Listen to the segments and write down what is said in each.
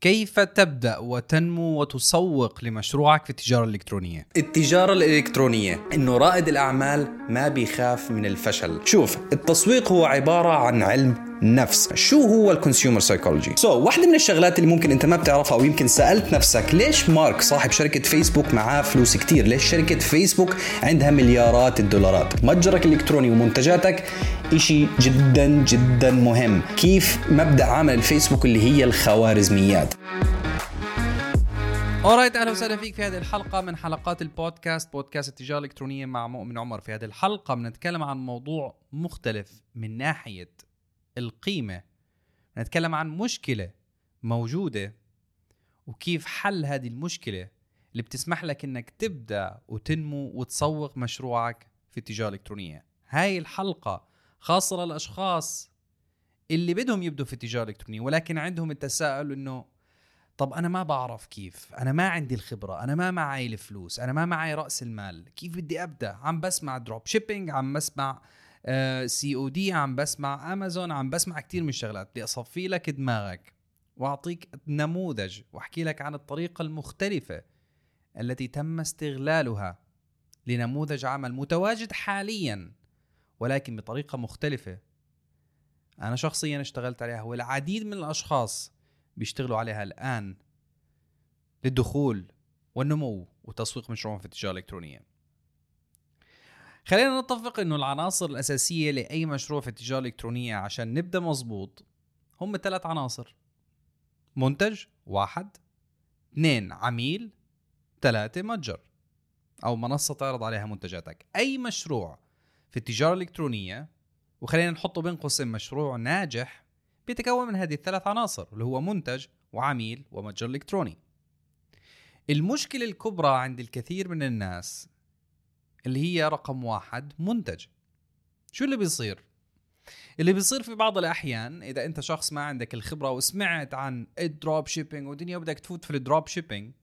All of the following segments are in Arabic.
كيف تبدأ وتنمو وتسوق لمشروعك في التجارة الإلكترونية؟ التجارة الإلكترونية إنه رائد الأعمال ما بيخاف من الفشل شوف التسويق هو عبارة عن علم نفس. شو هو ال consumer psychology so واحدة من الشغلات اللي ممكن إنت ما بتعرفها أو يمكن سألت نفسك ليش مارك صاحب شركة فيسبوك معاه فلوس كتير؟ ليش شركة فيسبوك عندها مليارات الدولارات؟ متجرك الإلكتروني ومنتجاتك إشي جدا جدا مهم. كيف مبدأ عمل الفيسبوك اللي هي الخوارزميات؟ اورايت أهلا وسهلا فيك في هذه الحلقة من حلقات البودكاست بودكاست التجارة الإلكترونية مع مؤمن عمر في هذه الحلقة. بنتكلم عن موضوع مختلف من ناحية القيمة. نتكلم عن مشكلة موجودة وكيف حل هذه المشكلة اللي بتسمح لك إنك تبدأ وتنمو وتسوق مشروعك في التجارة الإلكترونية. هاي الحلقة خاصة للأشخاص اللي بدهم يبدوا في التجارة الإلكترونية ولكن عندهم التساؤل إنه طب أنا ما بعرف كيف أنا ما عندي الخبرة أنا ما معي الفلوس أنا ما معي رأس المال كيف بدي أبدأ؟ عم بسمع dropshipping عم بسمع COD عم بسمع امازون عم بسمع كتير من الشغلات. بدي أصفي لك دماغك وأعطيك نموذج وأحكي لك عن الطريقة المختلفة التي تم استغلالها لنموذج عمل متواجد حاليا ولكن بطريقة مختلفة. أنا شخصيا اشتغلت عليها والعديد من الأشخاص بيشتغلوا عليها الآن للدخول والنمو وتسويق مشروعهم في التجارة الإلكترونية. خلينا نتفق إنه العناصر الأساسية لأي مشروع في التجارة الإلكترونية عشان نبدأ مزبوط هم ثلاث عناصر. منتج واحد اثنين عميل ثلاثة متجر أو منصة تعرض عليها منتجاتك. أي مشروع في التجارة الإلكترونية وخلينا نحطه بين قوسين مشروع ناجح بيتكون من هذه الثلاث عناصر اللي هو منتج وعميل ومتجر إلكتروني. المشكلة الكبرى عند الكثير من الناس اللي هي رقم واحد منتج. شو اللي بيصير؟ اللي بيصير في بعض الأحيان إذا أنت شخص ما عندك الخبرة وسمعت عن ال dropshipping ودنيا بدك تفوت في ال dropshipping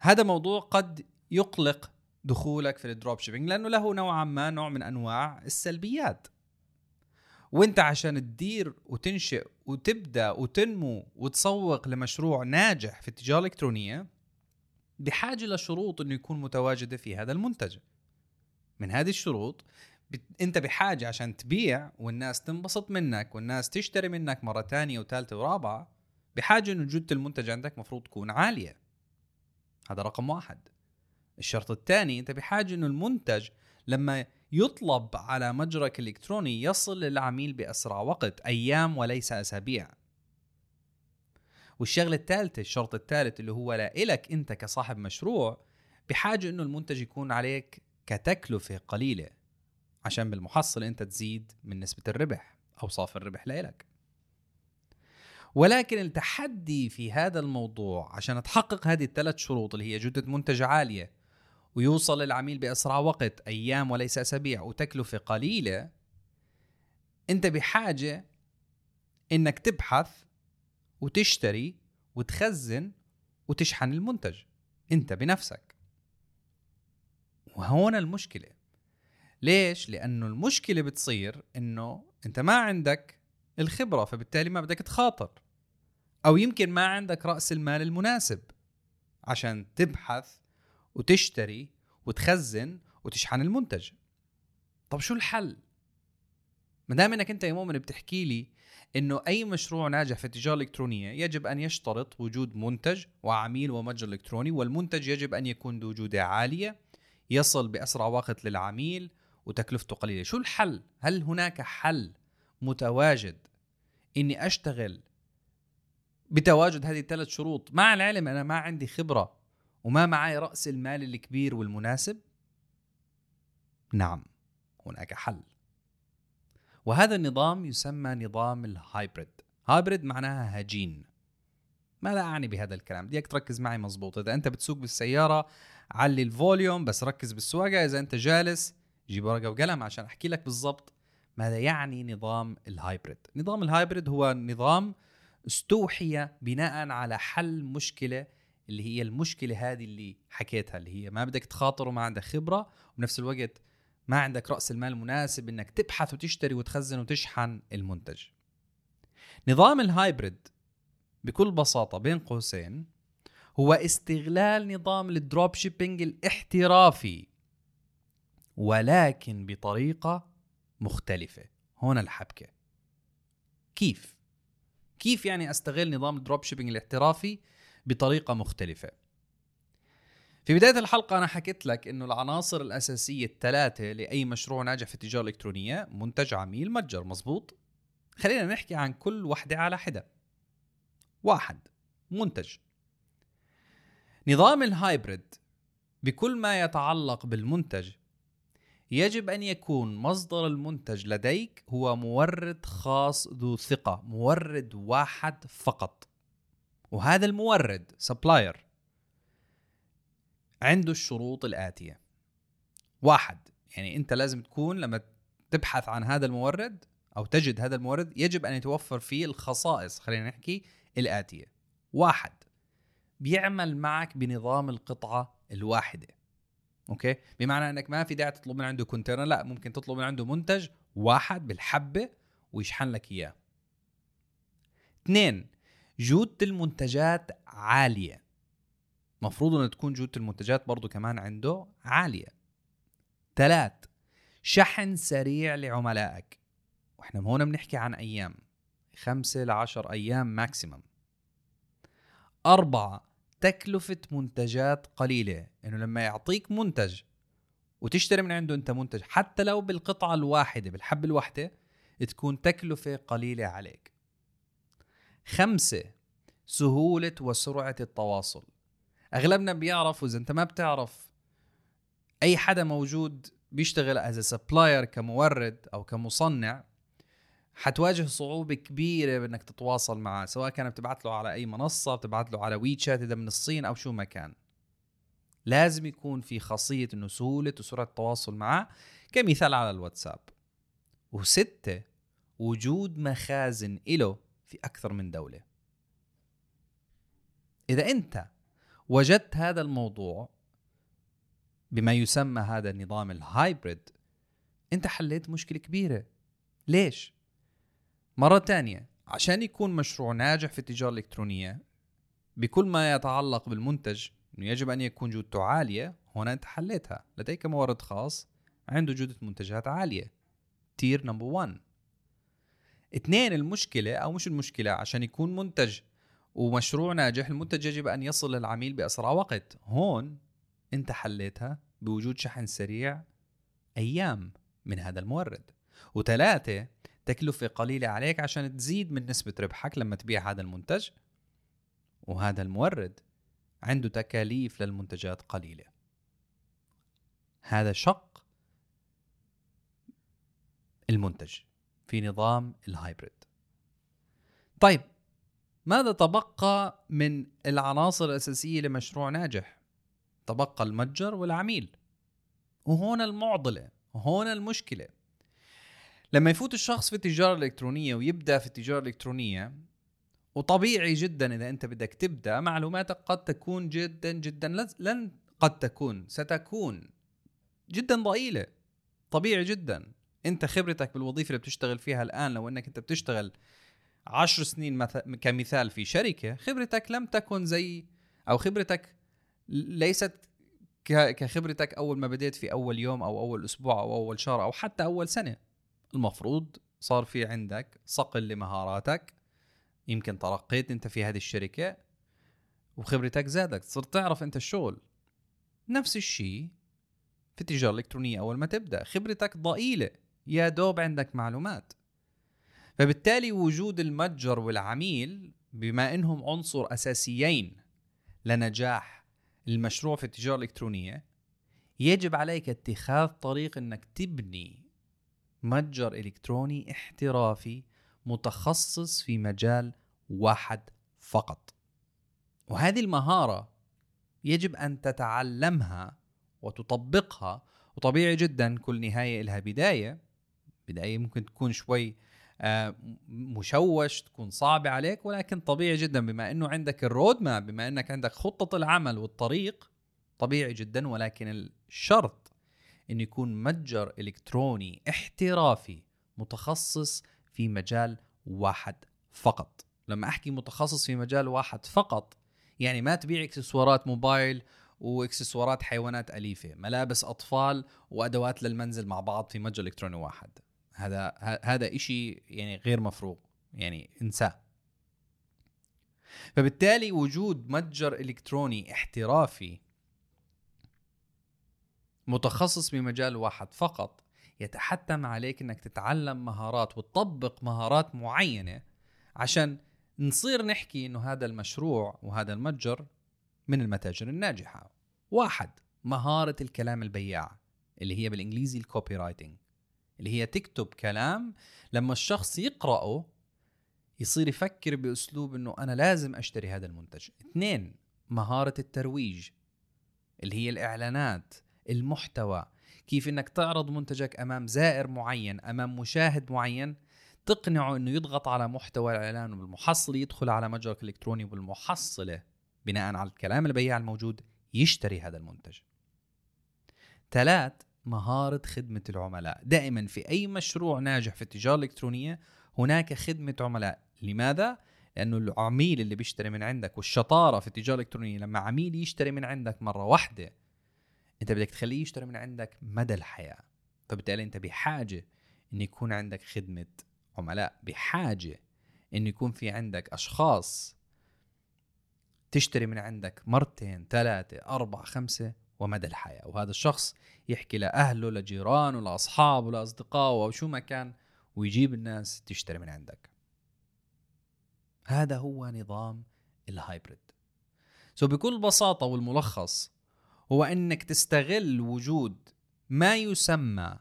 هذا موضوع قد يقلق دخولك في ال dropshipping لأنه له نوعا ما نوع من أنواع السلبيات. وأنت عشان تدير وتنشئ وتبدأ وتنمو وتسوق لمشروع ناجح في التجارة الإلكترونية بحاجة لشروط إنه يكون متواجدة في هذا المنتج. من هذه الشروط أنت بحاجة عشان تبيع والناس تنبسط منك والناس تشتري منك مرة ثانية وثالثة ورابعة بحاجة إنه جودة المنتج عندك مفروض تكون عالية. هذا رقم واحد. الشرط الثاني أنت بحاجة إنه المنتج لما يطلب على متجرك الإلكتروني يصل للعميل بأسرع وقت أيام وليس أسابيع. والشغلة الثالثة الشرط الثالث اللي هو لإلك أنت كصاحب مشروع بحاجة إنه المنتج يكون عليك كتكلفة قليلة عشان بالمحصل أنت تزيد من نسبة الربح أو صافي الربح لإلك. ولكن التحدي في هذا الموضوع عشان تحقق هذه الثلاث شروط اللي هي جوده منتج عالية ويوصل للعميل بأسرع وقت أيام وليس أسابيع وتكلفة قليلة أنت بحاجة إنك تبحث وتشتري وتخزن وتشحن المنتج انت بنفسك. وهون المشكلة. ليش؟ لأنه المشكلة بتصير إنه أنت ما عندك الخبرة فبالتالي ما بدك تخاطر. أو يمكن ما عندك رأس المال المناسب عشان تبحث وتشتري وتخزن وتشحن المنتج. طب شو الحل؟ ما دام إنك أنت يا مؤمن بتحكي لي إنه أي مشروع ناجح في التجارة الإلكترونية يجب أن يشترط وجود منتج وعميل ومتجر إلكتروني والمنتج يجب أن يكون ذو جوده عالية يصل بأسرع وقت للعميل وتكلفته قليلة. شو الحل؟ هل هناك حل متواجد إني أشتغل بتواجد هذه الثلاث شروط؟ مع العلم أنا ما عندي خبرة وما معي رأس المال الكبير والمناسب؟ نعم هناك حل. وهذا النظام يسمى نظام ال hybrid. hybrid معناها هجين. ماذا أعني بهذا الكلام. بديك تركز معي مزبوط إذا أنت بتسوق بالسيارة علي ال volume بس ركز بالسواقة. إذا أنت جالس جيب ورقة وقلم عشان أحكي لك بالضبط ماذا يعني نظام ال hybrid. نظام ال hybrid هو نظام استوحي بناء على حل مشكلة اللي هي المشكلة هذه اللي حكيتها اللي هي ما بدك تخاطر وما عندك خبرة وبنفس الوقت ما عندك رأس المال المناسب إنك تبحث وتشتري وتخزن وتشحن المنتج نظام ال hybrid بكل بساطة بين قوسين هو استغلال نظام ال dropshipping الاحترافي ولكن بطريقة مختلفة هون الحبكة كيف؟ كيف يعني أستغل نظام ال dropshipping الاحترافي بطريقة مختلفة؟ في بداية الحلقة أنا حكيت لك إنه العناصر الأساسية الثلاثة لأي مشروع ناجح في التجارة الإلكترونية منتج عميل متجر مزبوط خلينا نحكي عن كل وحدة على حدة. واحد منتج. نظام ال hybrid. بكل ما يتعلق بالمنتج يجب أن يكون مصدر المنتج لديك هو مورد خاص ذو ثقة مورد واحد فقط. وهذا المورد supplier عنده الشروط الآتية. واحد يعني أنت لازم تكون لما تبحث عن هذا المورد أو تجد هذا المورد يجب أن يتوفر فيه الخصائص خلينا نحكي الآتية. واحد بيعمل معك بنظام القطعة الواحدة. okay؟ بمعنى أنك ما في داعي تطلب من عنده container لا ممكن تطلب من عنده منتج واحد بالحبة ويشحن لك إياه. اثنين جودة المنتجات عالية. مفروض انه تكون جودة المنتجات برضو كمان عنده عالية. ثلاث شحن سريع لعملائك. وإحنا هون بنحكي عن أيام. خمسة لعشر أيام ماكسيمم أربعة تكلفة منتجات قليلة. إنه لما يعطيك منتج وتشتري من عنده أنت منتج حتى لو بالقطعة الواحدة بالحبة الواحدة تكون تكلفة قليلة عليك. خمسة سهولة وسرعة التواصل. أغلبنا بيعرف وإذا أنت ما بتعرف أي حدا موجود بيشتغل as supplier كمورد أو كمصنع حتواجه صعوبة كبيرة بإنك تتواصل معه سواء كان بتبعت له على أي منصة بتبعت له على ويتشات إذا من الصين أو شو ما كان. لازم يكون في خاصية إنه سهولة وسرعة التواصل معه كمثال على الواتساب. وستة وجود مخازن إله في أكثر من دولة. إذا أنت وجدت هذا الموضوع بما يسمى هذا النظام الهايبريد أنت حليت مشكلة كبيرة. ليش؟ مرة تانية عشان يكون مشروع ناجح في التجارة الإلكترونية بكل ما يتعلق بالمنتج إنه يجب أن يكون جودته عالية هنا أنت حليتها. لديك مورد خاص عنده جودة منتجات عالية. tier number 1 اثنين المشكلة أو مش المشكلة عشان يكون منتج ومشروع ناجح المنتج يجب أن يصل للعميل بأسرع وقت. هون أنت حليتها بوجود شحن سريع أيام من هذا المورد. وثلاثة تكلفة قليلة عليك عشان تزيد من نسبة ربحك لما تبيع هذا المنتج. وهذا المورد عنده تكاليف للمنتجات قليلة. هذا شق المنتج في نظام الهايبريد. طيب ماذا تبقى من العناصر الأساسية لمشروع ناجح؟ تبقى المتجر والعميل. وهون المعضلة وهون المشكلة. لما يفوت الشخص في التجارة الإلكترونية ويبدأ في التجارة الإلكترونية وطبيعي جدا إذا أنت بدك تبدأ معلوماتك قد تكون جدا جدا لن قد تكون ستكون جدا ضئيلة. طبيعي جدا. أنت خبرتك بالوظيفة اللي بتشتغل فيها الآن لو أنك أنت بتشتغل عشر سنين كمثال في شركة خبرتك لم تكن زي أو خبرتك ليست كخبرتك أول ما بديت في أول يوم أو أول أسبوع أو أول شهر أو حتى أول سنة. المفروض صار في عندك صقل لمهاراتك يمكن ترقيت أنت في هذه الشركة وخبرتك زادت صرت تعرف أنت الشغل. نفس الشيء في التجارة الإلكترونية أول ما تبدأ خبرتك ضئيلة يا دوب عندك معلومات. فبالتالي وجود المتجر والعميل بما إنهم عنصر أساسيين لنجاح المشروع في التجارة الإلكترونية يجب عليك اتخاذ طريق إنك تبني متجر إلكتروني احترافي متخصص في مجال واحد فقط. وهذه المهارة يجب أن تتعلمها وتطبقها وطبيعي جدا كل نهاية لها بداية بداية ممكن تكون شوي مشوش تكون صعبة عليك ولكن طبيعي جدا. بما إنه عندك الرود ماب بما إنك عندك خطة العمل والطريق طبيعي جدا. ولكن الشرط انه يكون متجر إلكتروني احترافي متخصص في مجال واحد فقط. لما أحكي متخصص في مجال واحد فقط يعني ما تبيع إكسسوارات موبايل وإكسسوارات حيوانات أليفة ملابس أطفال وأدوات للمنزل مع بعض في متجر إلكتروني واحد. هذا هذا إشي يعني غير مفروغ يعني انساه. فبالتالي وجود متجر إلكتروني احترافي متخصص بمجال واحد فقط يتحتم عليك إنك تتعلم مهارات وتطبق مهارات معينة عشان نصير نحكي إنه هذا المشروع وهذا المتجر من المتاجر الناجحة. واحد مهارة الكلام البياع اللي هي بالإنجليزي ال copywriting اللي هي تكتب كلام لما الشخص يقرأه يصير يفكر بأسلوب أنه أنا لازم أشتري هذا المنتج. اثنين مهارة الترويج اللي هي الإعلانات المحتوى كيف أنك تعرض منتجك أمام زائر معين أمام مشاهد معين تقنعه أنه يضغط على محتوى الإعلان وبالمحصلة يدخل على متجرك الإلكتروني وبالمحصلة بناء على الكلام البياع الموجود يشتري هذا المنتج. ثلاث مهارة خدمة العملاء. دائما في أي مشروع ناجح في التجارة الإلكترونية هناك خدمة عملاء. لماذا؟ لأنه العميل اللي بيشتري من عندك والشطارة في التجارة الإلكترونية لما عميل يشتري من عندك مرة واحدة أنت بدك تخليه يشتري من عندك مدى الحياة. فبالتالي أنت بحاجة أن يكون عندك خدمة عملاء. بحاجة أن يكون في عندك أشخاص تشتري من عندك مرتين ثلاثة أربعة خمسة. ومدى الحياة. وهذا الشخص يحكي لأهله لجيرانه لأصحابه لأصدقائه أو شو ما كان؟ ويجيب الناس تشتري من عندك. هذا هو نظام ال hybrid. so بكل بساطة والملخص هو إنك تستغل وجود ما يسمى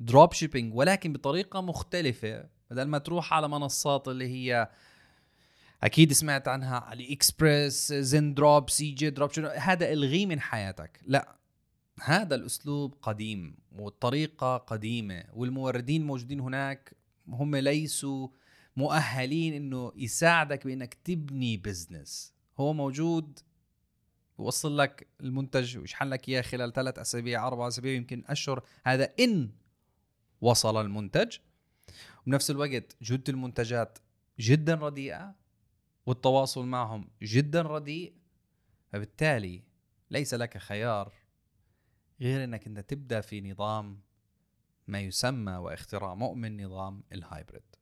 drop shipping ولكن بطريقة مختلفة. بدل ما تروح على منصات اللي هي أكيد سمعت عنها AliExpress Zendrop CJ Drop هذا الغيه من حياتك. لا هذا الأسلوب قديم والطريقة قديمة والموردين موجودين هناك هم ليسوا مؤهلين إنه يساعدك بإنك تبني بزنس هو موجود يوصل لك المنتج ويشحن لك إياه خلال ثلاث أسابيع أربع أسابيع يمكن أشهر. هذا إن وصل المنتج. وبنفس الوقت جودة المنتجات جدا رديئة. والتواصل معهم جدا رديء فبالتالي ليس لك خيار غير إنك أنت تبدأ في نظام ما يسمى واختراع مؤمن نظام الهايبريد.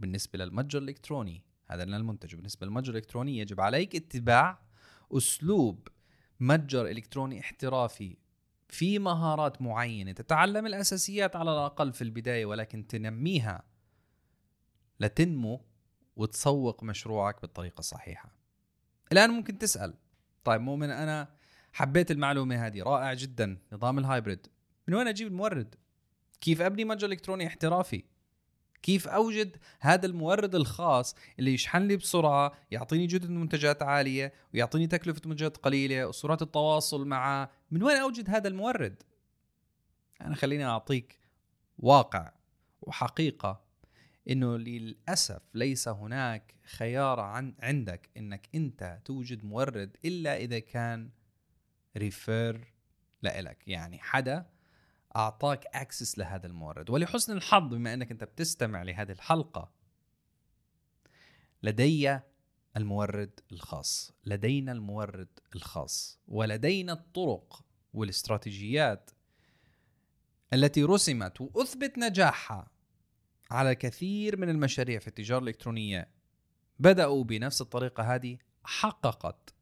بالنسبة للمتجر الإلكتروني هذا لنا المنتج. بالنسبة للمتجر الإلكتروني يجب عليك اتباع أسلوب متجر إلكتروني احترافي في مهارات معينة. تتعلم الأساسيات على الأقل في البداية ولكن تنميها لتنمو وتسوق مشروعك بالطريقة الصحيحة. الآن ممكن تسأل طيب مؤمن أنا حبيت المعلومة هذه رائع جدا نظام ال hybrid. من وين أجيب المورد؟ كيف أبني متجر إلكتروني احترافي؟ كيف أوجد هذا المورد الخاص اللي يشحن لي بسرعة يعطيني جوده منتجات عالية ويعطيني تكلفة منتجات قليلة وسرعة التواصل معه؟ من وين أوجد هذا المورد؟ أنا خليني أعطيك واقع وحقيقة إنه للأسف ليس هناك خيار عن عندك إنك أنت توجد مورد إلا إذا كان refer لإلك. يعني حدا أعطاك access لهذا المورد. ولحسن الحظ بما إنك أنت بتستمع لهذه الحلقة لدي المورد الخاص. لدينا المورد الخاص. ولدينا الطرق والاستراتيجيات التي رسمت وأثبت نجاحها على كثير من المشاريع في التجارة الإلكترونية. بدأوا بنفس الطريقة هذه حققت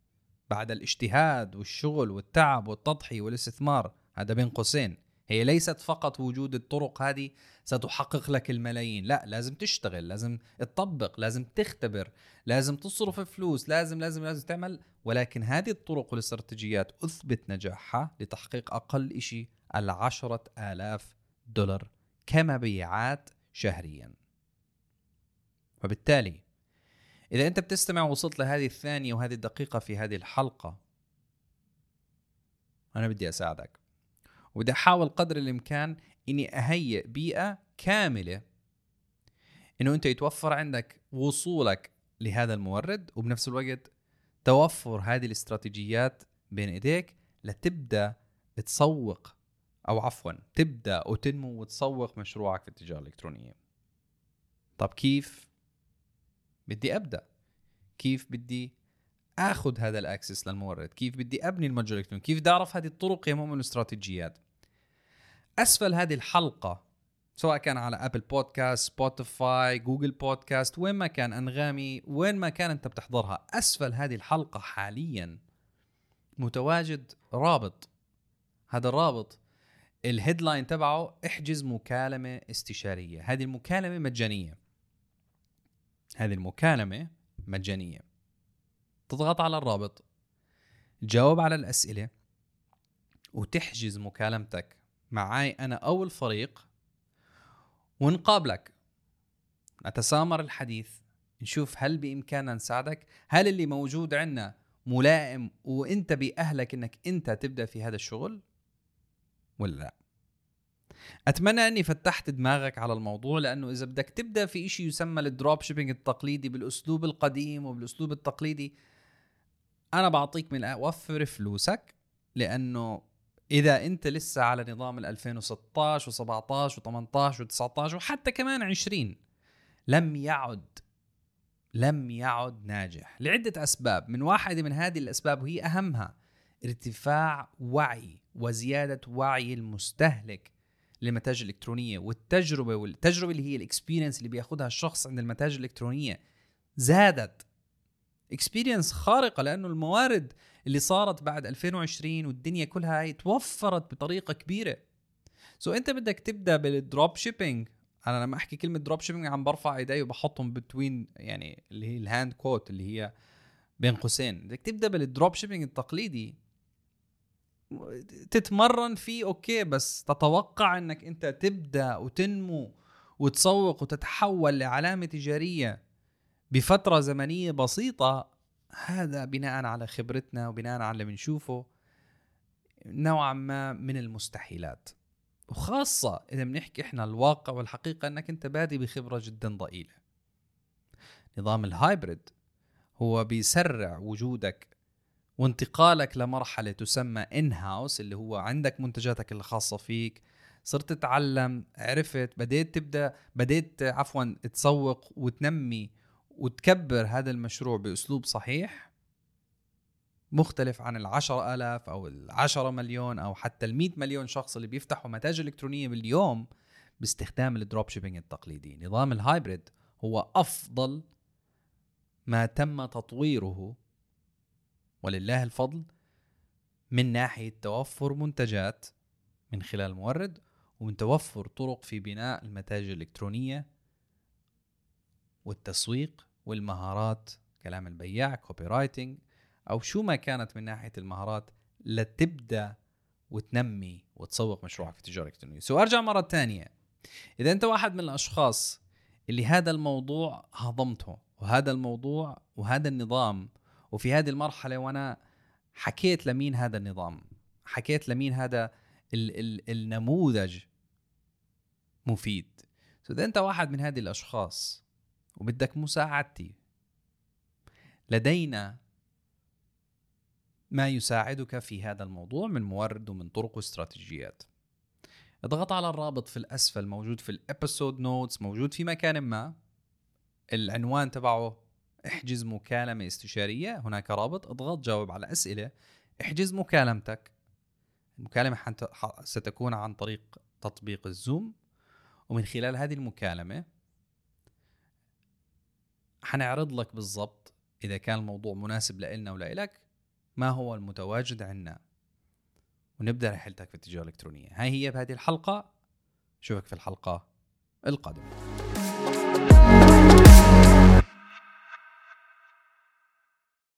بعد الاجتهاد والشغل والتعب والتضحية والاستثمار. هذا بين قوسين. هي ليست فقط وجود الطرق هذه ستحقق لك الملايين. لا لازم تشتغل لازم تطبق لازم تختبر لازم تصرف فلوس لازم لازم لازم تعمل. ولكن هذه الطرق والاستراتيجيات أثبت نجاحها لتحقيق أقل شيء العشرة آلاف دولار كمبيعات شهريا. وبالتالي إذا أنت بتستمع وصلت لهذه الثانية وهذه الدقيقة في هذه الحلقة أنا بدي أساعدك. وبدي أحاول قدر الإمكان إني أهيئ بيئة كاملة إنه أنت يتوفر عندك وصولك لهذا المورد وبنفس الوقت توفر هذه الاستراتيجيات بين إيديك لتبدأ تسوق أو عفوا تبدأ وتنمو وتسوق مشروعك في التجارة الإلكترونية. طب كيف؟ بدي أبدأ. كيف بدي آخذ هذا الأكسس للمورد؟ كيف بدي أبني المتجر الإلكتروني؟ كيف بدي أعرف هذه الطرق؟ يا مؤمن الاستراتيجيات أسفل هذه الحلقة سواء كان على Apple Podcast Spotify Google Podcast وين ما كان أنغامي وين ما كان أنت بتحضرها أسفل هذه الحلقة حاليا. متواجد رابط. هذا الرابط ال headline تبعه احجز مكالمة استشارية. هذه المكالمة مجانية. هذه المكالمة مجانية. تضغط على الرابط. تجاوب على الأسئلة وتحجز مكالمتك معي أنا أو الفريق ونقابلك. نتسامر الحديث نشوف هل بإمكاننا نساعدك هل اللي موجود عندنا ملائم وانت بيأهلك إنك إنت تبدأ في هذا الشغل؟ ولا لا؟ أتمنى أني فتحت دماغك على الموضوع لأنه إذا بدك تبدأ في شيء يسمى ال drop shipping التقليدي بالأسلوب القديم وبالأسلوب التقليدي أنا بعطيك من وفر فلوسك لأنه إذا أنت لسه على نظام ال 2016 و17 و18 و19 وحتى كمان 20 لم يعد لم يعد ناجح. لعدة أسباب من واحدة من هذه الأسباب وهي أهمها ارتفاع وعي. وزيادة وعي المستهلك للمتاجر الإلكترونية والتجربة والتجربة اللي هي الإكسبيرينس اللي بياخذها الشخص عند المتاجر الإلكترونية زادت. experience خارقة لأنه الموارد اللي صارت بعد 2020 والدنيا كلها هاي توفرت بطريقة كبيرة. so so أنت بدك تبدأ بال drop shipping. أنا لما أحكي كلمة drop shipping عم برفع إيدي وبحطهم between يعني اللي هي ال hand quote اللي هي بين قوسين. بدك تبدأ بال drop shipping التقليدي. تتمرن فيه أوكي بس تتوقع إنك أنت تبدأ وتنمو وتسوق وتتحول لعلامة تجارية بفترة زمنية بسيطة هذا بناء على خبرتنا وبناء على اللي بنشوفه نوعا ما من المستحيلات. وخاصة إذا بنحكي إحنا الواقع والحقيقة أنك أنت بادي بخبرة جدا ضئيلة. نظام ال hybrid هو بيسرع وجودك وانتقالك لمرحلة تسمى in house اللي هو عندك منتجاتك الخاصة فيك. صرت تتعلم عرفت بديت تبدأ بديت عفوا تسوق وتنمي وتكبر هذا المشروع بأسلوب صحيح. مختلف عن العشر ألاف أو العشرة مليون أو حتى المئة مليون شخص اللي بيفتحوا متاجر إلكترونية باليوم باستخدام ال dropshipping التقليدي. نظام ال hybrid هو أفضل ما تم تطويره ولله الفضل من ناحية توفر منتجات من خلال مورد ومن توفر طرق في بناء المتاجر الإلكترونية والتسويق والمهارات كلام البياع copywriting أو شو ما كانت من ناحية المهارات لتبدأ وتنمي وتسوق مشروعك في التجاره الالكترونيه so أرجع مرة ثانية إذا أنت واحد من الأشخاص اللي هذا الموضوع هضمته وهذا الموضوع وهذا النظام وفي هذه المرحلة وأنا حكيت لمين هذا النظام حكيت لمين هذا ال ال النموذج مفيد. إذا أنت واحد من هذه الأشخاص وبدك مساعدتي لدينا ما يساعدك في هذا الموضوع من مورد ومن طرق واستراتيجيات. اضغط على الرابط في الأسفل موجود في ال episode notes موجود في مكان ما. العنوان تبعه احجز مكالمة استشارية هناك رابط اضغط جاوب على أسئلة احجز مكالمتك. المكالمة ستكون عن طريق تطبيق الزوم. ومن خلال هذه المكالمة حنعرض لك بالضبط إذا كان الموضوع مناسب لإلنا ولا إلك ما هو المتواجد عندنا ونبدأ رحلتك في التجارة الإلكترونية. هاي هي بهذه الحلقة. أشوفك في الحلقة القادمة.